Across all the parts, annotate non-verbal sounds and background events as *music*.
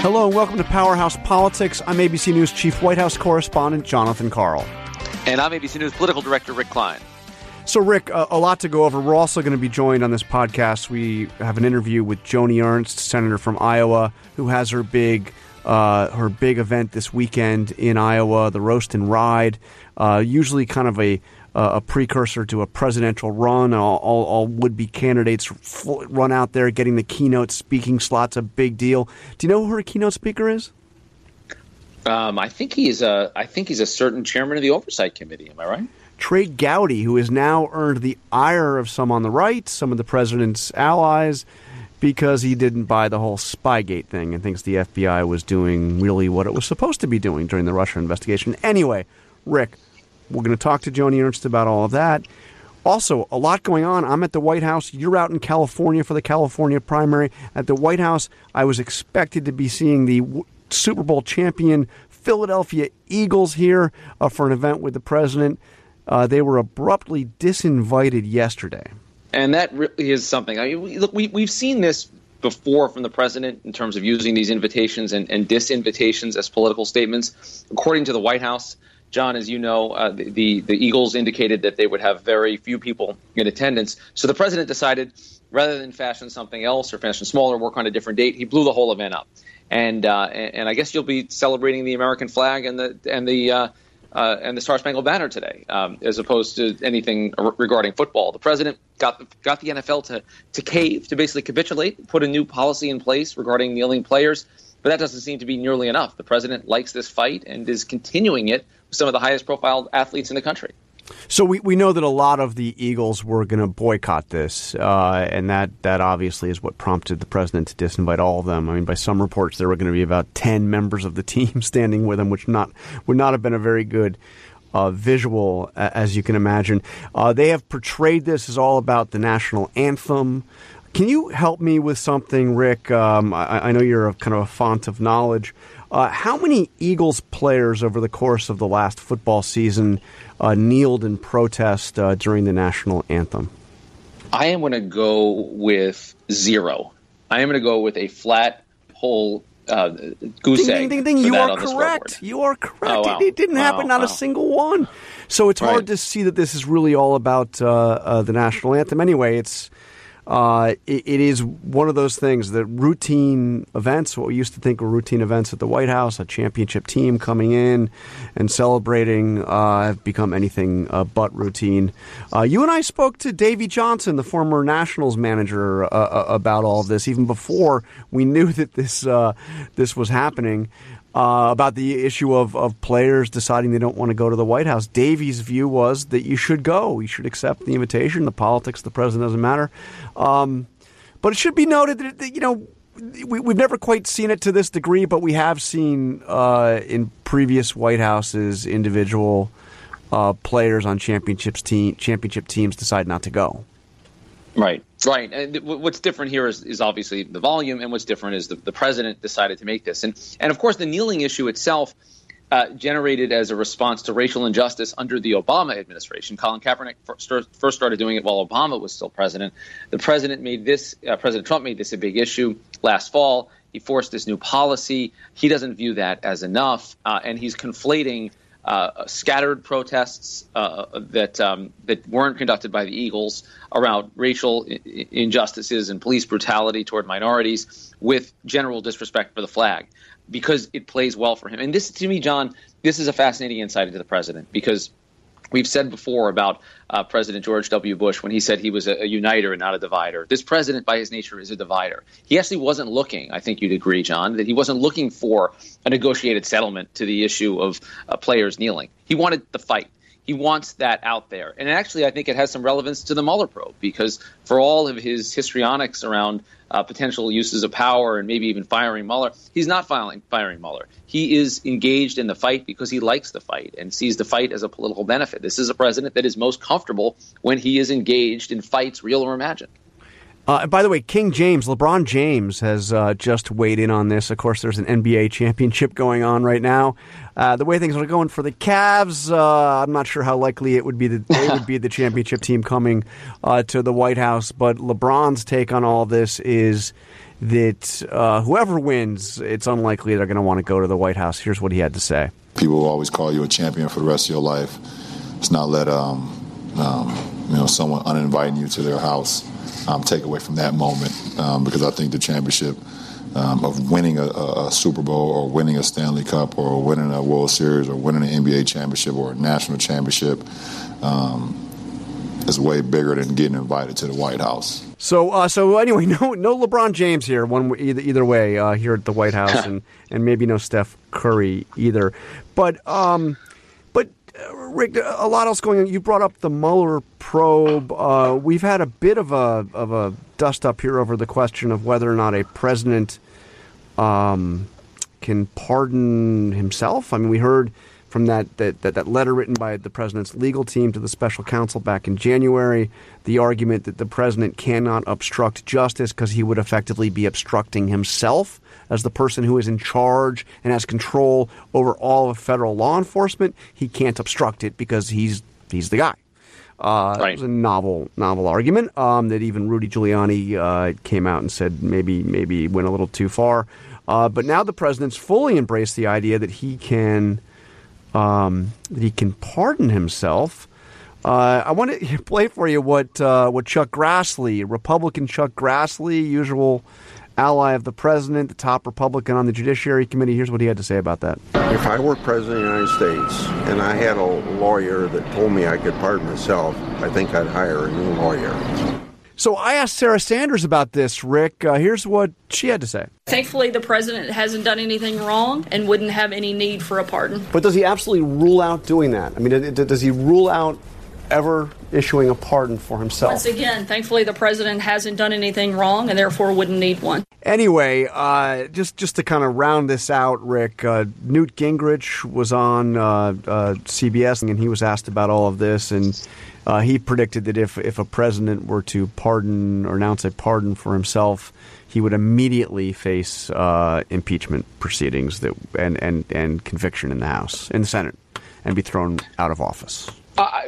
Hello and welcome to Powerhouse Politics. I'm ABC News Chief White House Correspondent Jonathan Karl. And I'm ABC News Political Director Rick Klein. So, Rick, a, a lot to go over. We're also going to be joined on this podcast. We have an interview with Joni Ernst, senator from Iowa, who has her big uh, her big event this weekend in Iowa, the Roast and Ride. Uh, usually, kind of a uh, a precursor to a presidential run. All, all, all would be candidates run out there getting the keynote speaking slots, a big deal. Do you know who her keynote speaker is? Um, I think he's a. I think he's a certain chairman of the oversight committee. Am I right? Trey Gowdy, who has now earned the ire of some on the right, some of the president's allies, because he didn't buy the whole Spygate thing and thinks the FBI was doing really what it was supposed to be doing during the Russia investigation. Anyway, Rick, we're going to talk to Joni Ernst about all of that. Also, a lot going on. I'm at the White House. You're out in California for the California primary. At the White House, I was expected to be seeing the Super Bowl champion Philadelphia Eagles here uh, for an event with the president. Uh, they were abruptly disinvited yesterday. And that really is something. I mean, look, we, we've seen this before from the president in terms of using these invitations and, and disinvitations as political statements. According to the White House, John, as you know, uh, the, the Eagles indicated that they would have very few people in attendance. So the president decided, rather than fashion something else or fashion smaller, work on a different date, he blew the whole event up. And uh, and, I guess you'll be celebrating the American flag and the and the uh, uh, and the Star Spangled Banner today, um, as opposed to anything regarding football. The president got the, got the NFL to to cave, to basically capitulate, put a new policy in place regarding kneeling players. But that doesn't seem to be nearly enough. The president likes this fight and is continuing it with some of the highest profile athletes in the country. So we, we know that a lot of the Eagles were going to boycott this, uh, and that, that obviously is what prompted the president to disinvite all of them. I mean, by some reports, there were going to be about ten *laughs* members of the team *laughs* standing with him, which not would not have been a very good uh, visual, as you can imagine. Uh, they have portrayed this as all about the national anthem. Can you help me with something, Rick? Um, I, I, know you're a, kind of a font of knowledge. Uh, how many Eagles players over the course of the last football season uh, kneeled in protest uh, during the national anthem? I am going to go with zero. I am going to go with a flat whole uh, goose ding, egg. Ding, ding, ding. You are correct. You are correct. Oh, wow. it, it, didn't wow, happen, not wow. a single one. So it's right. hard to see that this is really all about uh, uh, the national anthem. Anyway, it's uh, it, it is one of those things that routine events, what we used to think were routine events at the White House, a championship team coming in and celebrating, uh, have become anything uh, but routine. Uh, you and I spoke to Davey Johnson, the former Nationals manager, uh, uh, about all of this, even before we *laughs* knew that this this was happening uh, about the issue of, of players deciding they don't want to go to the White House. Davey's view was that you should go. You should accept the invitation. The politics, the president doesn't matter. Um, but it should be noted that, that you know we, have never quite seen it to this degree, but we have seen uh, in previous White Houses individual uh, players on championships team championship teams decide not to go. Right, right. And what's different here is, is obviously the volume, and what's different is the, the president decided to make this, and and of course the kneeling issue itself. Uh, generated as a response to racial injustice under the Obama administration. Colin Kaepernick first started doing it while Obama was still president. The president made this, uh, President Trump made this a big issue last fall. He forced this new policy. He doesn't view that as enough, uh, and he's conflating uh, scattered protests uh, that um, that weren't conducted by the Eagles around racial I- injustices and police brutality toward minorities with general disrespect for the flag because it plays well for him. And this, to me, John, this is a fascinating insight into the president because We've said before about uh, President George W. Bush when he said he was a, a, uniter and not a divider. This president, by his nature, is a divider. He actually wasn't looking, I think you'd agree, John, that he wasn't looking for a negotiated settlement to the issue of uh, players kneeling. He wanted the fight he wants that out there. And actually, I think it has some relevance to the Mueller probe because for all of his histrionics around uh, potential uses of power and maybe even firing Mueller, he's not filing, firing Mueller. He is engaged in the fight because he likes the fight and sees the fight as a political benefit. This is a president that is most comfortable when he is engaged in fights, real or imagined. Uh, by the way, King James, LeBron James has uh, just weighed in on this. Of course, there's an NBA championship going on right now. Uh, the way things are going for the Cavs, uh, I'm not sure how likely it would be that they would be the championship team coming uh, to the White House. But LeBron's take on all this is that uh, whoever wins, it's unlikely they're going to want to go to the White House. Here's what he had to say. People will always call you a champion for the rest of your life. It's not let um, um, you know someone uninviting you to their house um, take away from that moment um, because I think the championship um, of winning a, a, Super Bowl or winning a Stanley Cup or winning a World Series or winning an NBA championship or a national championship um, is way bigger than getting invited to the White House. So, uh, so anyway, *laughs* no, no LeBron James here. One either, either way uh, here at the White House, *laughs* and, and maybe no Steph Curry either. But, um, Rick, a lot else going on. You brought up the Mueller probe. Uh, we've had a bit of a of a dust up here over the question of whether or not a president um, can pardon himself. I mean, we heard from that, that, that, that letter written by the president's legal team to the special counsel back in January, the argument that the president cannot obstruct justice because he would effectively be obstructing himself as the person who is in charge and has control over all of federal law enforcement. He can't obstruct it because he's he's the guy. Uh, right. It was a novel, novel argument um, that even Rudy Giuliani uh, came out and said maybe, maybe went a little too far. Uh, but now the president's fully embraced the idea that he can, um, that he can pardon himself. Uh, I want to *laughs* play for you what uh, what Chuck Grassley, Republican Chuck Grassley, usual ally of the president, the top Republican on the Judiciary Committee. Here's what he had to say about that. If I were president of the United States and I had a lawyer that told me I could pardon myself, I think I'd hire a new lawyer. So I asked Sarah Sanders about this, Rick. Uh, here's what she had to say. Thankfully, the president hasn't done anything wrong and wouldn't have any need for a pardon. But does he absolutely rule out doing that? I mean, does he rule out ever issuing a pardon for himself. Once again, thankfully the president hasn't done anything wrong and therefore wouldn't need one. Anyway, uh, just just to kind of round this out, Rick, uh, Newt Gingrich was on uh, uh CBS and he was asked about all of this, and uh, he predicted that if if a president were to pardon or announce a pardon for himself, he would immediately face uh, impeachment proceedings that and, and and conviction in the House in the Senate and be thrown out of office.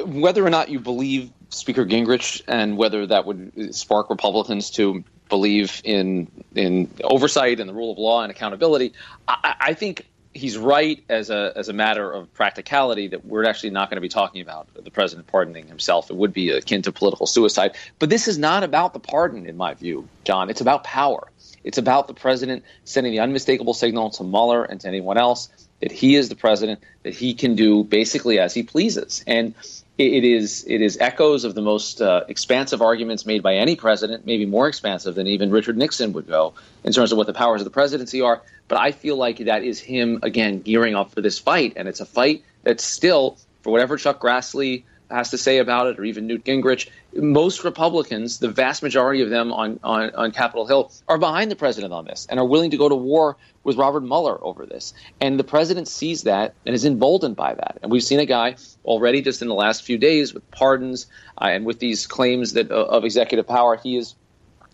Whether or not you believe Speaker Gingrich and whether that would spark Republicans to believe in in oversight and the rule of law and accountability, I, I think he's right as a as a matter of practicality that we're actually not going to be talking about the president pardoning himself. It would be akin to political suicide. But this is not about the pardon, in my view, John. It's about power. It's about the president sending the unmistakable signal to Mueller and to anyone else that he is the president, that he can do basically as he pleases. And it is it is echoes of the most uh, expansive arguments made by any president, maybe more expansive than even Richard Nixon would go in terms of what the powers of the presidency are. But I feel like that is him again gearing up for this fight, and it's a fight that's still, for whatever Chuck Grassley has to say about it, or even Newt Gingrich, most Republicans, the vast majority of them on, on, on Capitol Hill, are behind the president on this and are willing to go to war with Robert Mueller over this. And the president sees that and is emboldened by that. And we've seen a guy already just in the last few days with pardons uh, and with these claims that uh, of executive power. He is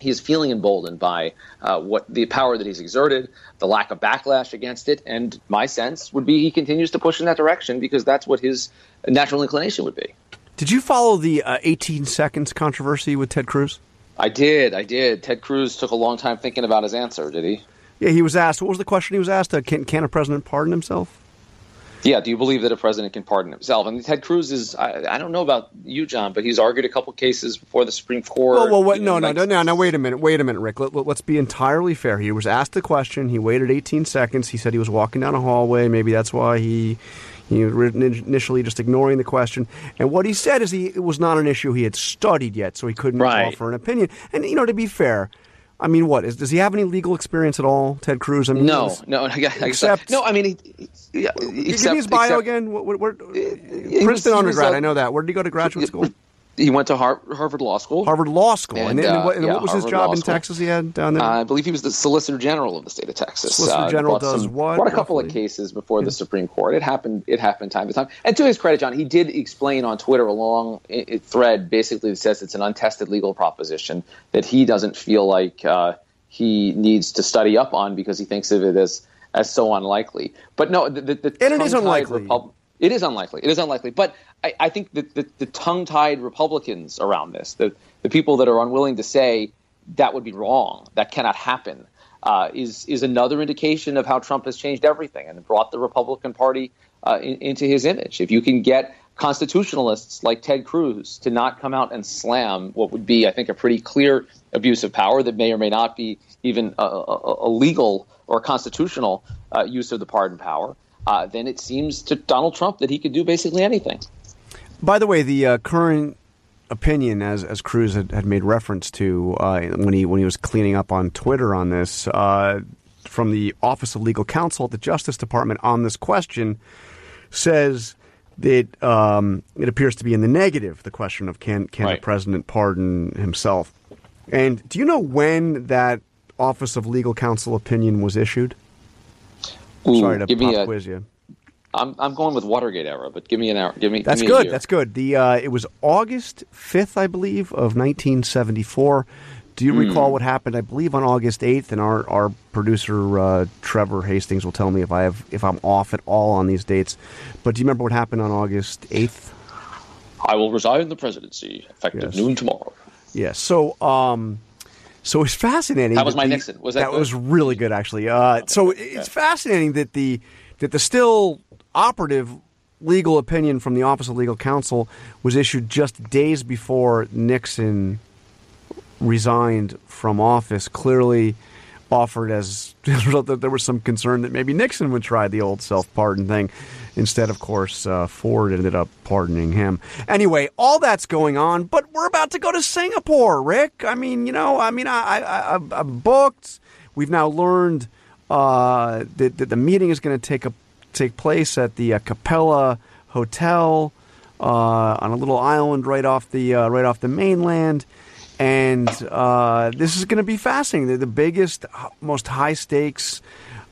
he is feeling emboldened by uh, what the power that he's exerted, the lack of backlash against it, and my sense would be he continues to push in that direction because that's what his natural inclination would be. Did you follow the uh, 18 seconds controversy with Ted Cruz? I did. I did. Ted Cruz took a long time thinking about his answer. Did he? Yeah, he was asked. What was the question he was asked? Uh, can, can a president pardon himself? Yeah, do you believe that a president can pardon himself? And Ted Cruz is, I, I don't know about you, John, but he's argued a couple cases before the Supreme Court. Well, well what, no, no, no, no, no, wait a minute, wait a minute, Rick. Let, us be entirely fair. He was asked the question. He waited 18 seconds. He said he was walking down a hallway. Maybe that's why he he was initially just ignoring the question. And what he said is he it was not an issue he had studied yet, so he couldn't right. offer an opinion. And, you know, to be fair, I mean, what is? Does he have any legal experience at all, Ted Cruz? I mean, no, no, *laughs* except no. I mean, he, yeah, except, give me his bio except, again. What, what, what, Princeton undergrad. I know that. Where did he go to graduate school? He went to Harvard Law School. Harvard Law School. And, and, and, uh, what, and yeah, what, was Harvard his job in Texas he had down there? Uh, I believe he was the Solicitor General of the state of Texas. Solicitor uh, General does some, what? Brought a couple roughly? of cases before yeah. the Supreme Court. It happened. It happened time to time. And to his credit, John, he did explain on Twitter a long thread basically that says it's an untested legal proposition that he doesn't feel like uh, he needs to study up on because he thinks of it as as so unlikely. But no, the, the, the and it is unlikely. Repub- it is unlikely. It is unlikely. But I, I think that the, the tongue-tied Republicans around this, the, the people that are unwilling to say that would be wrong. That cannot happen. Uh, is is another indication of how Trump has changed everything and brought the Republican Party uh, in, into his image. If you can get constitutionalists like Ted Cruz to not come out and slam what would be, I think, a pretty clear abuse of power that may or may not be even a, a, a legal or constitutional uh, use of the pardon power, uh, then it seems to Donald Trump that he could do basically anything. By the way, the uh, current opinion, as as Cruz had, had made reference to uh, when he when he was cleaning up on Twitter on this, uh, from the Office of Legal Counsel at the Justice Department on this question, says that um, it appears to be in the negative. The question of can can right. the president pardon himself? And do you know when that Office of Legal Counsel opinion was issued? Ooh, Sorry to give pop me a, quiz you. I'm I'm going with Watergate era, but give me an hour. Give me. That's give me good. That's good. The uh, it was August 5th, I believe, of 1974. Do you mm. recall what happened? I believe on August 8th, and our our producer uh, Trevor Hastings will tell me if I have if I'm off at all on these dates. But do you remember what happened on August 8th? I will resign the presidency effective yes. noon tomorrow. Yes. So, um, so it's fascinating. That was my the, Nixon. Was that? That good? was really good, actually. Uh, so it's fascinating that the that the still operative legal opinion from the Office of Legal Counsel was issued just days before Nixon resigned from office. Clearly offered as that *laughs* there was some concern that maybe Nixon would try the old self pardon thing. Instead, of course, uh, Ford ended up pardoning him. Anyway, all that's going on, but we're about to go to Singapore, Rick. I mean, you know, I mean, I, I, I, I booked. We've now learned uh, that, that the meeting is going to take a take place at the uh, Capella Hotel uh, on a little island right off the uh, right off the mainland. And uh, this is going to be fascinating. They're the biggest, most high stakes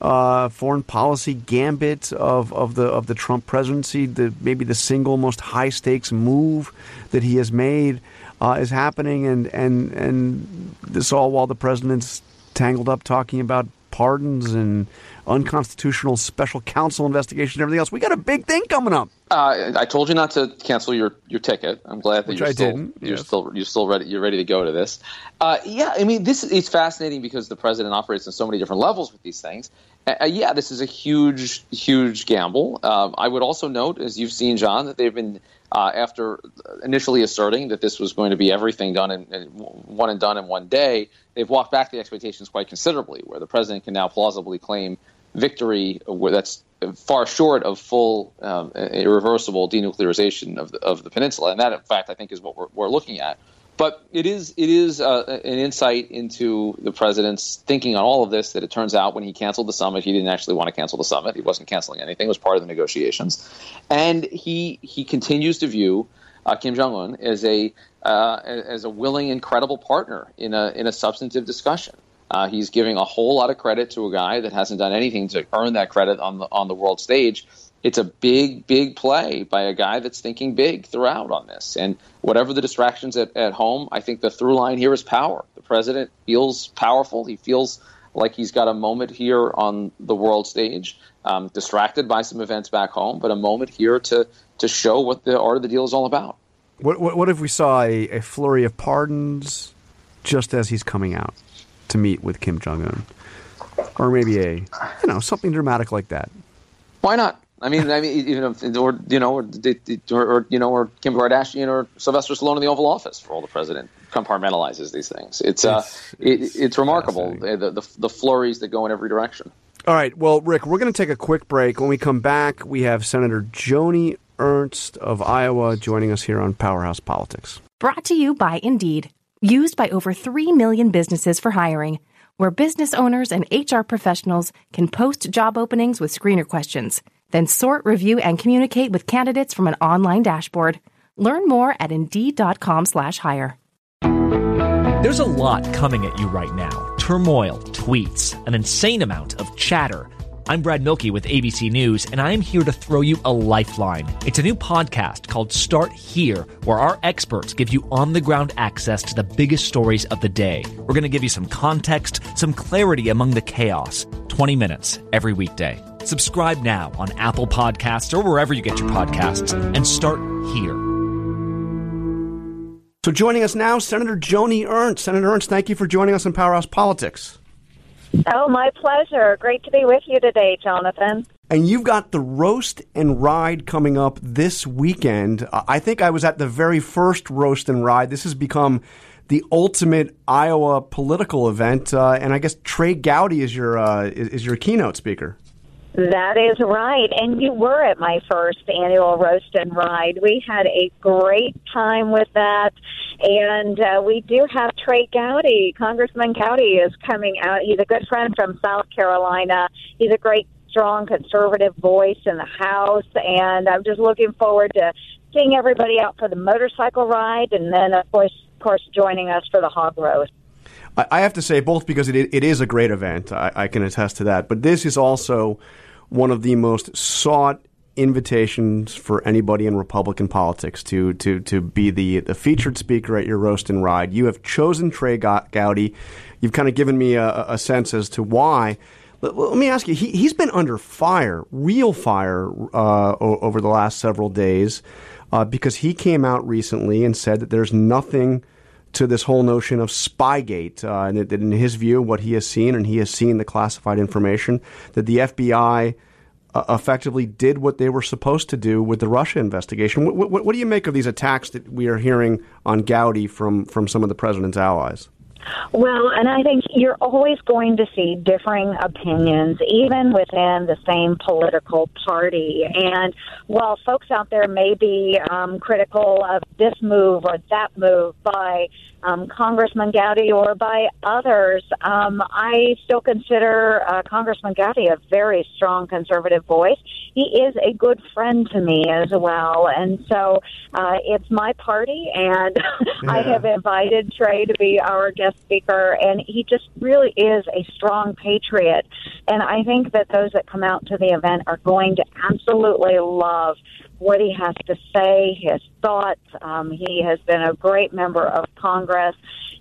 uh, foreign policy gambit of, of the of the Trump presidency. The maybe the single most high stakes move that he has made uh, is happening, and and and this all while the president's tangled up talking about pardons and unconstitutional special counsel investigation and everything else. We got a big thing coming up. Uh, I told you not to cancel your, your ticket. I'm glad that Which you're I still didn't. you're Yes. still you're still ready you're ready to go to this. Uh, yeah, I mean this is fascinating because the president operates on so many different levels with these things. Uh, uh, yeah, this is a huge huge gamble. Um, I would also note, as you've seen, John, that they've been uh, after initially asserting that this was going to be everything done in, in one and done in one day, they've walked back the expectations quite considerably, where the president can now plausibly claim victory that's far short of full um, irreversible denuclearization of the, of the peninsula, and that, in fact, I think is what we're, we're looking at. But it is it is uh, an insight into the president's thinking on all of this. That it turns out when he canceled the summit, he didn't actually want to cancel the summit. He wasn't canceling anything; it was part of the negotiations, and he he continues to view uh, Kim Jong Un as a uh, as a willing and credible partner in a in a substantive discussion. Uh, he's giving a whole lot of credit to a guy that hasn't done anything to earn that credit on the on the world stage. It's a big, big play by a guy that's thinking big throughout on this. And whatever the distractions at, at home, I think the through line here is power. The president feels powerful. He feels like he's got a moment here on the world stage, um, distracted by some events back home, but a moment here to to show what the art of the deal is all about. What what, what if we saw a, a flurry of pardons just as he's coming out? To meet with Kim Jong Un, or maybe a you know something dramatic like that. Why not? I mean, I mean, you know, or you know, or, or, or you know, or Kim Kardashian or Sylvester Stallone in the Oval Office for all the president compartmentalizes these things. It's uh, it's, it, it's remarkable the, the the flurries that go in every direction. All right, well, Rick, we're going to take a quick break. When we come back, we have Senator Joni Ernst of Iowa joining us here on Powerhouse Politics. Brought to you by Indeed. Used by over 3 million businesses for hiring, where business owners and HR professionals can post job openings with screener questions, then sort, review, and communicate with candidates from an online dashboard. Learn more at Indeed.com/hire. There's a lot coming at you right now: turmoil, tweets, an insane amount of chatter. I'm Brad Mielke with ABC News, and I am here to throw you a lifeline. It's a new podcast called Start Here, where our experts give you on the ground access to the biggest stories of the day. We're going to give you some context, some clarity among the chaos. 20 minutes every weekday. Subscribe now on Apple Podcasts or wherever you get your podcasts, and start here. So joining us now, Senator Joni Ernst. Senator Ernst, thank you for joining us in Powerhouse Politics. Oh, my pleasure. Great to be with you today, Jonathan. And you've got the roast and ride coming up this weekend. I think I was at the very first roast and ride. This has become the ultimate Iowa political event, uh, and I guess Trey Gowdy is your uh, is your keynote speaker. That is right. And you were at my first annual Roast and Ride. We had a great time with that. And uh, we do have Trey Gowdy. Congressman Gowdy is coming out. He's a good friend from South Carolina. He's a great, strong conservative voice in the House. And I'm just looking forward to seeing everybody out for the motorcycle ride and then, of course, of course joining us for the hog roast. I have to say, both because it, it is a great event, I, I can attest to that, but this is also one of the most sought invitations for anybody in Republican politics to to to be the the featured speaker at your roast and ride. You have chosen Trey Gowdy. You've kind of given me a, a sense as to why. Let, let, me ask you. He, has been under fire, real fire, uh, over the last several days, uh, because he came out recently and said that there's nothing to this whole notion of Spygate, uh, and that in his view, what he has seen, and he has seen the classified information, that the FBI uh, effectively did what they were supposed to do with the Russia investigation. What, what, do you make of these attacks that we are hearing on Gowdy from, from some of the president's allies? Well, and I think you're always going to see differing opinions, even within the same political party. And while folks out there may be um, critical of this move or that move by um, Congressman Gowdy or by others, um, I still consider uh, Congressman Gowdy a very strong conservative voice. He is a good friend to me as well. And so uh, it's my party, and *laughs* yeah. I have invited Trey to be our guest speaker, and he just really is a strong patriot. And I think that those that come out to the event are going to absolutely love what he has to say, his thoughts. Um, he has been a great member of Congress,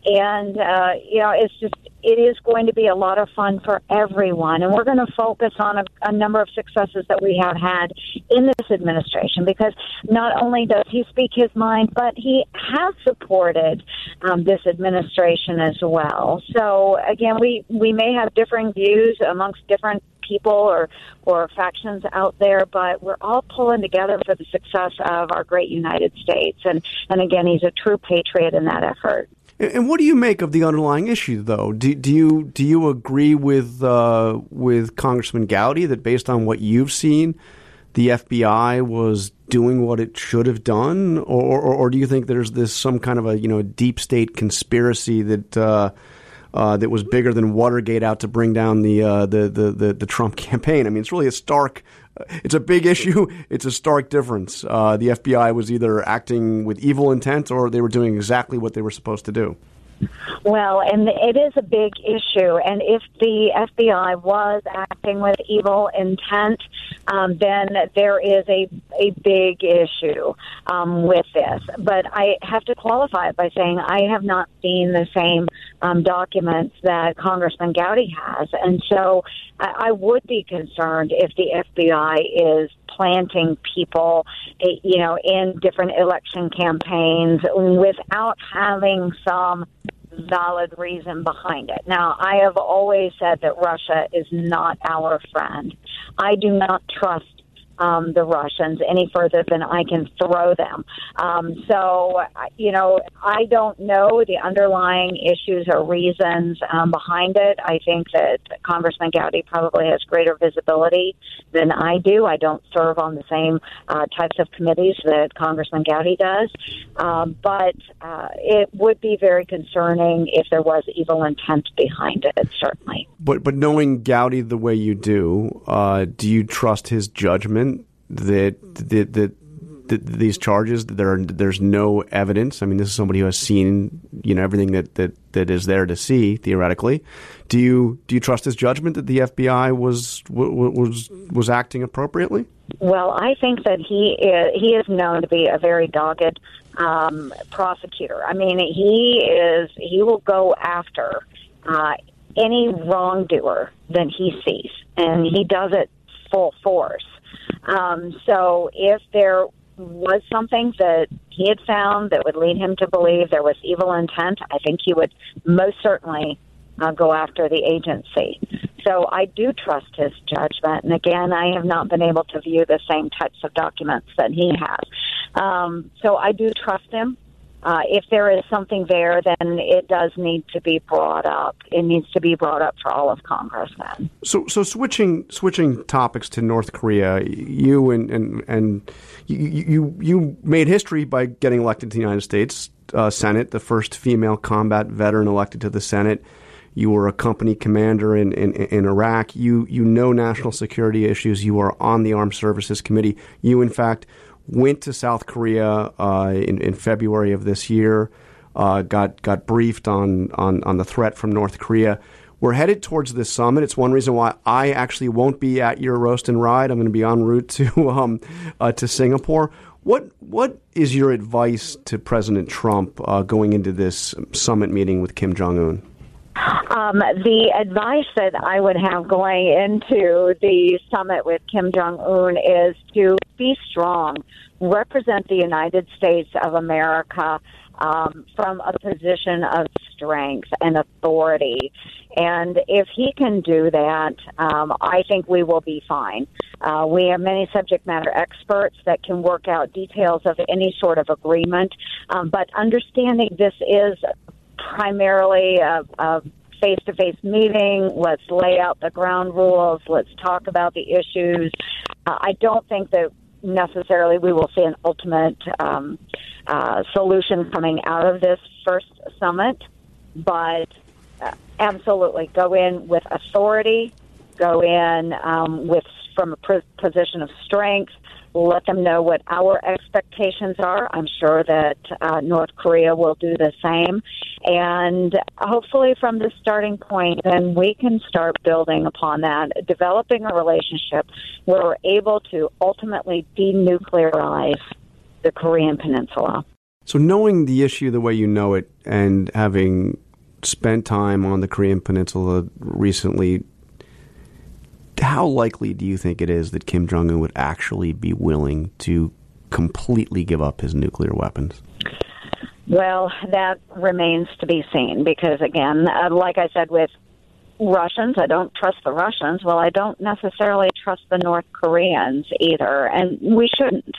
and uh, you know, it's just it is going to be a lot of fun for everyone. And we're going to focus on a, a number of successes that we have had in this administration because not only does he speak his mind, but he has supported um, this administration as well. So again, we we may have differing views amongst different people or or factions out there, but we're all pulling together for the success of our great United States. And and again, he's a true patriot in that effort. And what do you make of the underlying issue, though? Do, do you do you agree with uh, with Congressman Gowdy that based on what you've seen, the FBI was doing what it should have done, or, or, or do you think there's this some kind of a you know deep state conspiracy that uh, uh, that was bigger than Watergate out to bring down the, uh, the, the, the, the Trump *laughs* campaign. I mean, it's really a stark, it's a big issue. It's a stark difference. Uh, the FBI was either acting with evil intent or they were doing exactly what they were supposed to do. Well, and it is a big issue. And if the FBI was acting with evil intent, um, then there is a, a big issue um, with this. But I have to qualify it by saying I have not seen the same um, documents that Congressman Gowdy has. And so I, I would be concerned if the FBI is planting people, eh, you know, in different election campaigns without having some valid reason behind it. Now, I have always said that Russia is not our friend. I do not trust um, the Russians any further than I can throw them. Um, so, you know, I don't know the underlying issues or reasons um, behind it. I think that Congressman Gowdy probably has greater visibility than I do. I don't serve on the same uh, types of committees that Congressman Gowdy does. Um, but uh, it would be very concerning if there was evil intent behind it, certainly. But, but knowing Gowdy the way you do, uh, do you trust his judgment? That that that, these charges there there's no evidence. I mean, this is somebody who has seen you know everything that, that, that is there to see theoretically. Do you do you trust his judgment that the FBI was was was acting appropriately? Well, I think that he is, he is known to be a very dogged um, prosecutor. I mean, he is he will go after uh, any wrongdoer that he sees, and he does it full force. Um, so if there was something that he had found that would lead him to believe there was evil intent, I think he would most certainly uh, go after the agency. So I do trust his judgment. And again, I have not been able to view the same types of documents that he has. Um, so I do trust him. Uh, if there is something there, then it does need to be brought up. It needs to be brought up for all of Congress. Then. So, so switching switching topics to North Korea, you and and and you you, you made history by getting elected to the United States uh, Senate, the first female combat veteran elected to the Senate. You were a company commander in, in, in Iraq. You you know national security issues. You are on the Armed Services Committee. You, in fact, went to South Korea uh, in, in February of this year. Uh, got got briefed on, on on the threat from North Korea. We're headed towards this summit. It's one reason why I actually won't be at your roast and ride. I'm going to be en route to *laughs* um, uh, to Singapore. What what is your advice to President Trump uh, going into this summit meeting with Kim Jong Un? Um, the advice that I would have going into the summit with Kim Jong Un is to be strong, represent the United States of America um, from a position of strength and authority. And if he can do that, um, I think we will be fine. Uh, we have many subject matter experts that can work out details of any sort of agreement, um, but understanding this is primarily a, face to face meeting. Let's lay out the ground rules. Let's talk about the issues. Uh, I don't think that necessarily we will see an ultimate um, uh, solution coming out of this first summit, but uh, absolutely go in with authority, go in um, with from a position of strength, let them know what our expectations are. I'm sure that uh, North Korea will do the same. And hopefully, from the starting point, then we can start building upon that, developing a relationship where we're able to ultimately denuclearize the Korean Peninsula. So, knowing the issue the way you know it and having spent time on the Korean Peninsula recently, how likely do you think it is that Kim Jong un would actually be willing to completely give up his nuclear weapons? Well, that remains to be seen because, again, uh, like I said, with Russians, I don't trust the Russians. Well, I don't necessarily trust the North Koreans either, and we shouldn't.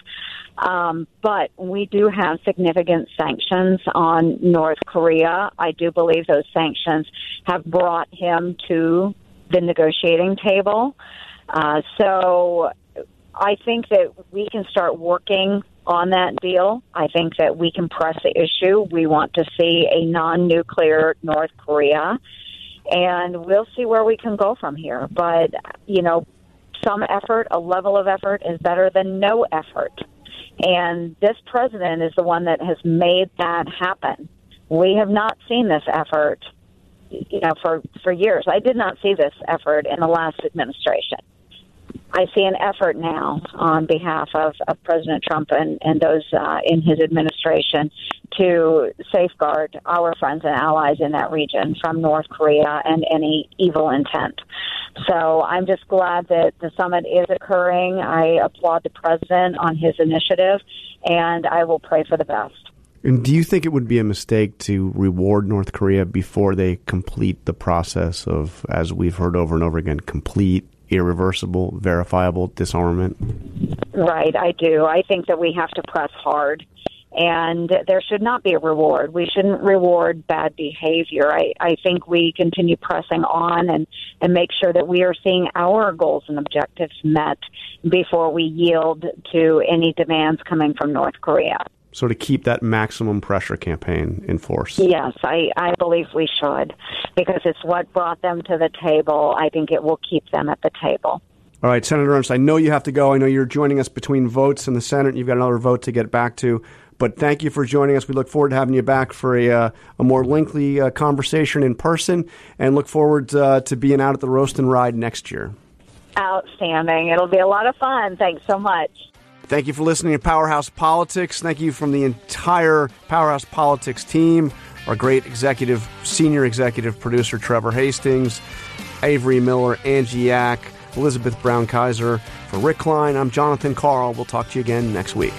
Um, but we do have significant sanctions on North Korea. I do believe those sanctions have brought him to the negotiating table. Uh, so I think that we can start working on that deal. I think that we can press the issue. We want to see a non nuclear North Korea, and we'll see where we can go from here. But, you know, some effort, a level of effort, is better than no effort. And this president is the one that has made that happen. We have not seen this effort you know, for, for years. I did not see this effort in the last administration. I see an effort now on behalf of, of President Trump and, and those uh, in his administration to safeguard our friends and allies in that region from North Korea and any evil intent. So I'm just glad that the summit is occurring. I applaud the president on his initiative, and I will pray for the best. And do you think it would be a mistake to reward North Korea before they complete the process of, as we've heard over and over again, complete, irreversible, verifiable disarmament? Right, I do. I think that we have to press hard. And there should not be a reward. We shouldn't reward bad behavior. I, I think we continue pressing on and, and make sure that we are seeing our goals and objectives met before we yield to any demands coming from North Korea so to keep that maximum pressure campaign in force. Yes, I, I believe we should because it's what brought them to the table. I think it will keep them at the table. All right, Senator Ernst, I know you have to go. I know you're joining us between votes in the Senate. You've got another vote to get back to. But thank you for joining us. We look forward to having you back for a, uh, a more lengthy uh, conversation in person and look forward uh, to being out at the Roast and Ride next year. Outstanding. It'll be a lot of fun. Thanks so much. Thank you for listening to Powerhouse Politics. Thank you from the entire Powerhouse Politics team, our great executive, senior executive producer, Trevor Hastings, Avery Miller, Angie Yack, Elizabeth Brown Kaiser. For Rick Klein, I'm Jonathan Karl. We'll talk to you again next week.